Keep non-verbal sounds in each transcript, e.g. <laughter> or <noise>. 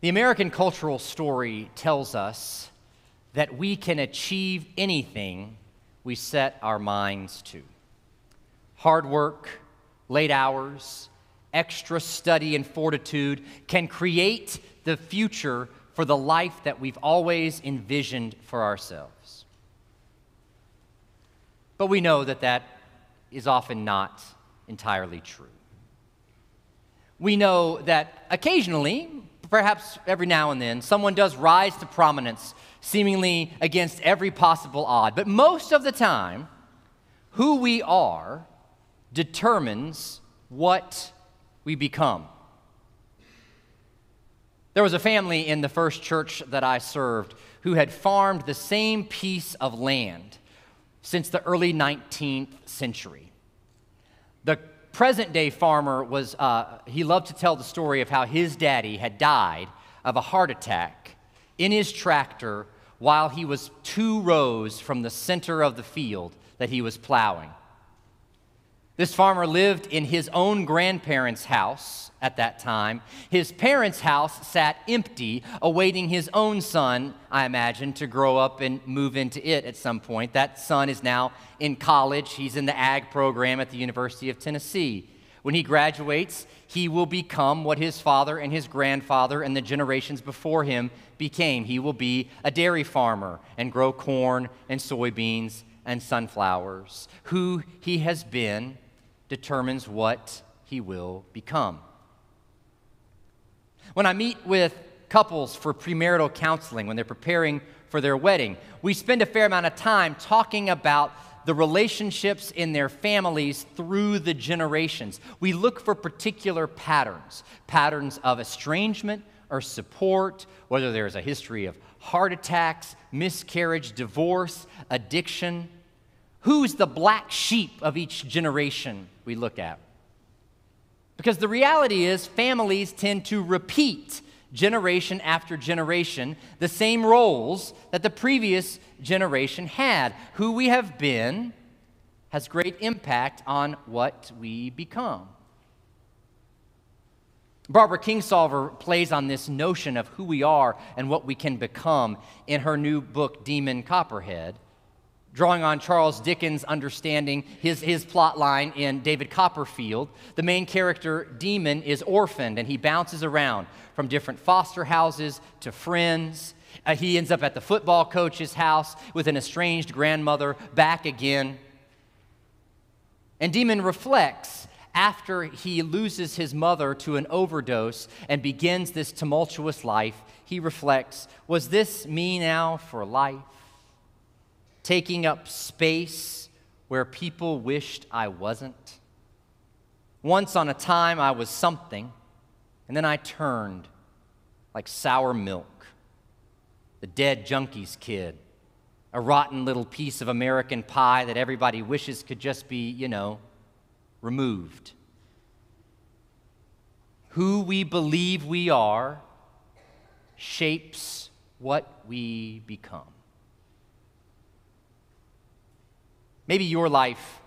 The American cultural story tells us that we can achieve anything we set our minds to. Hard work, late hours, extra study and fortitude can create the future for the life that we've always envisioned for ourselves. But we know that that is often not entirely true. We know that occasionally, perhaps every now and then, someone does rise to prominence seemingly against every possible odd. But most of the time, who we are determines what we become. There was a family in the first church that I served who had farmed the same piece of land since the early 19th century. The present day farmer was, uh, he loved to tell the story of how his daddy had died of a heart attack in his tractor while he was two rows from the center of the field that he was plowing. This farmer lived in his own grandparents' house at that time. His parents' house sat empty, awaiting his own son, I imagine, to grow up and move into it at some point. That son is now in college. He's in the ag program at the University of Tennessee. When he graduates, he will become what his father and his grandfather and the generations before him became. He will be a dairy farmer and grow corn and soybeans and sunflowers. Who he has been determines what he will become. When I meet with couples for premarital counseling, when they're preparing for their wedding, we spend a fair amount of time talking about the relationships in their families through the generations. We look for particular patterns patterns of estrangement or support, whether there's a history of heart attacks, miscarriage, divorce, addiction. Who's the black sheep of each generation we look at? Because the reality is, families tend to repeat generation after generation the same roles that the previous generation had. Who we have been has great impact on what we become. Barbara Kingsolver plays on this notion of who we are and what we can become in her new book, Demon Copperhead drawing on Charles Dickens' understanding, his, his plot line in David Copperfield. The main character, Demon, is orphaned and he bounces around from different foster houses to friends. Uh, he ends up at the football coach's house with an estranged grandmother, back again. And Demon reflects after he loses his mother to an overdose and begins this tumultuous life. He reflects, Was this me now for life? Taking up space where people wished I wasn't. Once on a time, I was something, and then I turned like sour milk, the dead junkie's kid, a rotten little piece of American pie that everybody wishes could just be, you know, removed. Who we believe we are shapes what we become. Maybe your life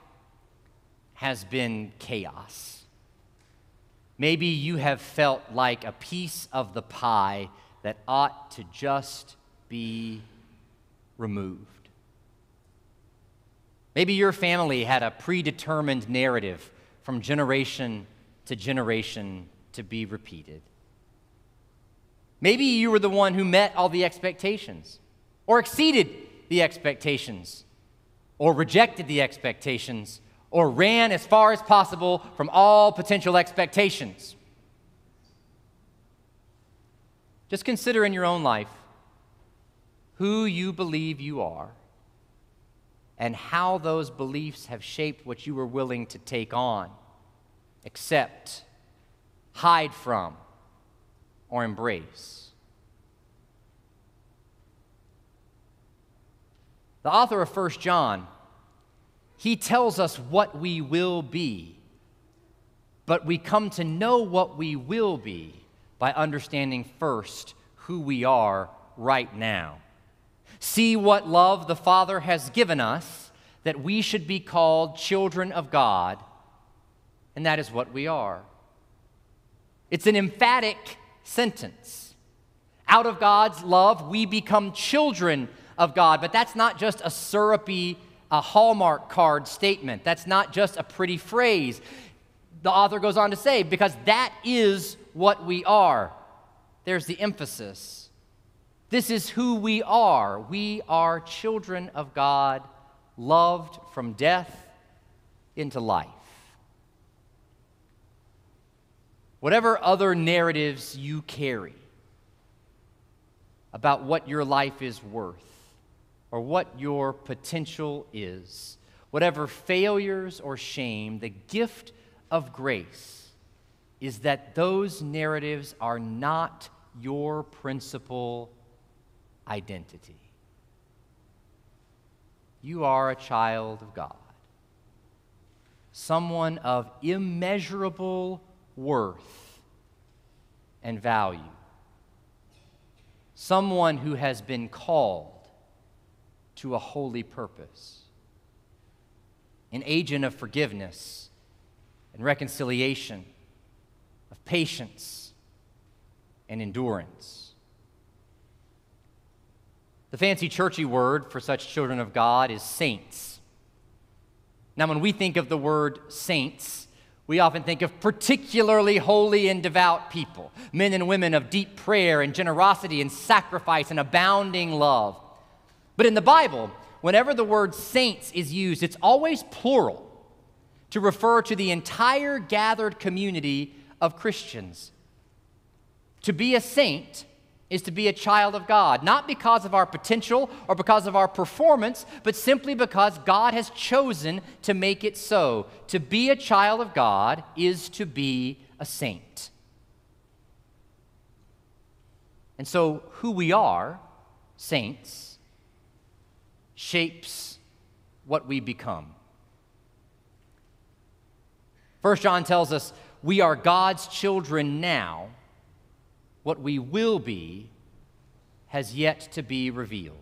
has been chaos. Maybe you have felt like a piece of the pie that ought to just be removed. Maybe your family had a predetermined narrative from generation to generation to be repeated. Maybe you were the one who met all the expectations or exceeded the expectations or rejected the expectations or ran as far as possible from all potential expectations. Just consider in your own life who you believe you are and how those beliefs have shaped what you were willing to take on, accept, hide from, or embrace. The author of 1 John, he tells us what we will be, but we come to know what we will be by understanding first who we are right now. See what love the Father has given us that we should be called children of God, and that is what we are. It's an emphatic sentence. Out of God's love, we become children of God. But that's not just a syrupy, a Hallmark card statement. That's not just a pretty phrase. The author goes on to say, because that is what we are. There's the emphasis. This is who we are. We are children of God, loved from death into life. Whatever other narratives you carry about what your life is worth or what your potential is, whatever failures or shame, the gift of grace is that those narratives are not your principal identity. You are a child of God, someone of immeasurable worth and value. Someone who has been called to a holy purpose, an agent of forgiveness and reconciliation, of patience and endurance. The fancy churchy word for such children of God is saints. Now, when we think of the word saints, we often think of particularly holy and devout people, men and women of deep prayer and generosity and sacrifice and abounding love. But in the Bible, whenever the word saints is used, it's always plural to refer to the entire gathered community of Christians. To be a saint is to be a child of God, not because of our potential or because of our performance, but simply because God has chosen to make it so. To be a child of God is to be a saint. And so, who we are, saints, shapes what we become. First John tells us we are God's children now what we will be has yet to be revealed.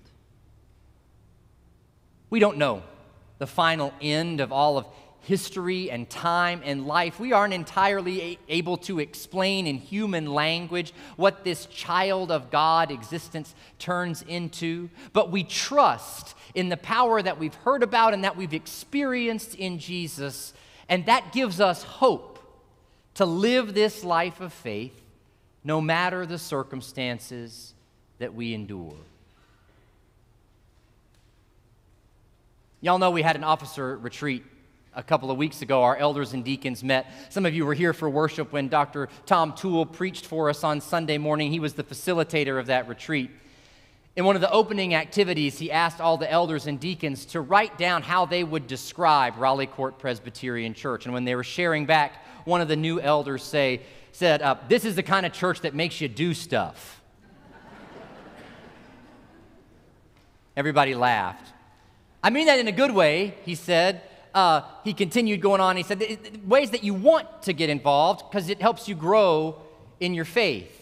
We don't know the final end of all of history and time and life. We aren't entirely able to explain in human language what this child of God existence turns into, but we trust in the power that we've heard about and that we've experienced in Jesus, and that gives us hope to live this life of faith no matter the circumstances that we endure. Y'all know we had an officer retreat a couple of weeks ago. Our elders and deacons met. Some of you were here for worship when Dr. Tom Toole preached for us on Sunday morning. He was the facilitator of that retreat. In one of the opening activities, he asked all the elders and deacons to write down how they would describe Raleigh Court Presbyterian Church. And when they were sharing back, one of the new elders say, said, uh, This is the kind of church that makes you do stuff. <laughs> Everybody laughed. I mean that in a good way, he said. Uh, he continued going on. He said, Ways that you want to get involved because it helps you grow in your faith.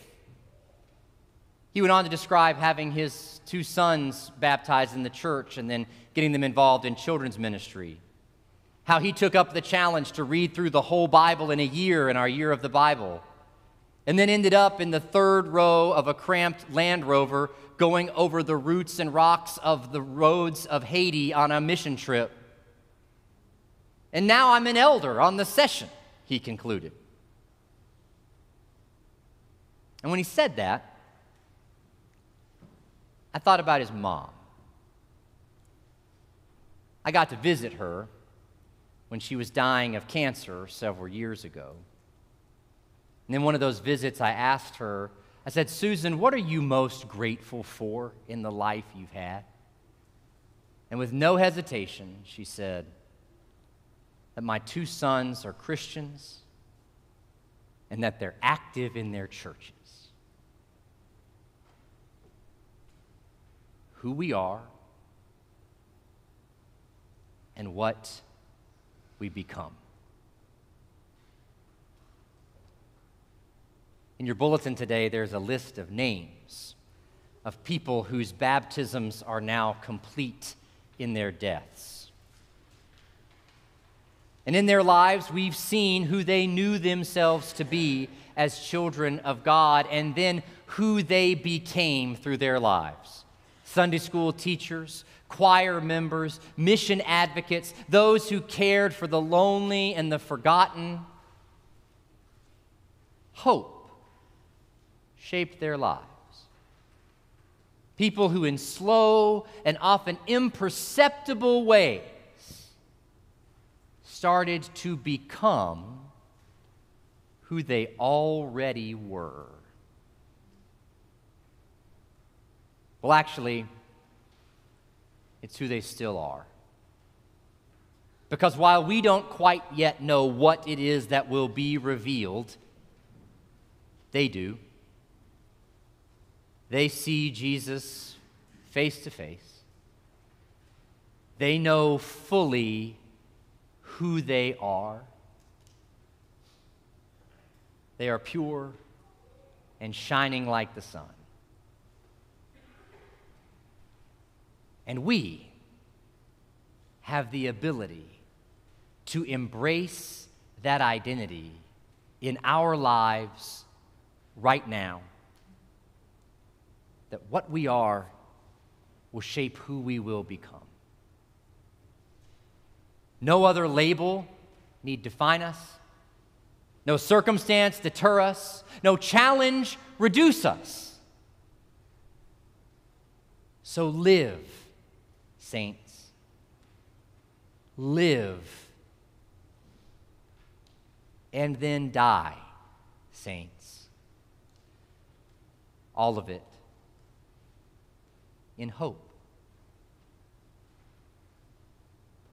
He went on to describe having his two sons baptized in the church and then getting them involved in children's ministry how he took up the challenge to read through the whole Bible in a year in our year of the Bible, and then ended up in the third row of a cramped Land Rover going over the roots and rocks of the roads of Haiti on a mission trip. And now I'm an elder on the session, he concluded. And when he said that, I thought about his mom. I got to visit her when she was dying of cancer several years ago. And in one of those visits, I asked her, I said, Susan, what are you most grateful for in the life you've had? And with no hesitation, she said, that my two sons are Christians and that they're active in their churches. Who we are and what we become. In your bulletin today, there's a list of names of people whose baptisms are now complete in their deaths. And in their lives, we've seen who they knew themselves to be as children of God, and then who they became through their lives. Sunday school teachers, choir members, mission advocates, those who cared for the lonely and the forgotten. Hope shaped their lives. People who, in slow and often imperceptible ways, started to become who they already were. Well, actually, it's who they still are. Because while we don't quite yet know what it is that will be revealed, they do. They see Jesus face to face. They know fully who they are. They are pure and shining like the sun. And we have the ability to embrace that identity in our lives right now. That what we are will shape who we will become. No other label need define us. No circumstance deter us. No challenge reduce us. So live saints. Live and then die, saints. All of it in hope.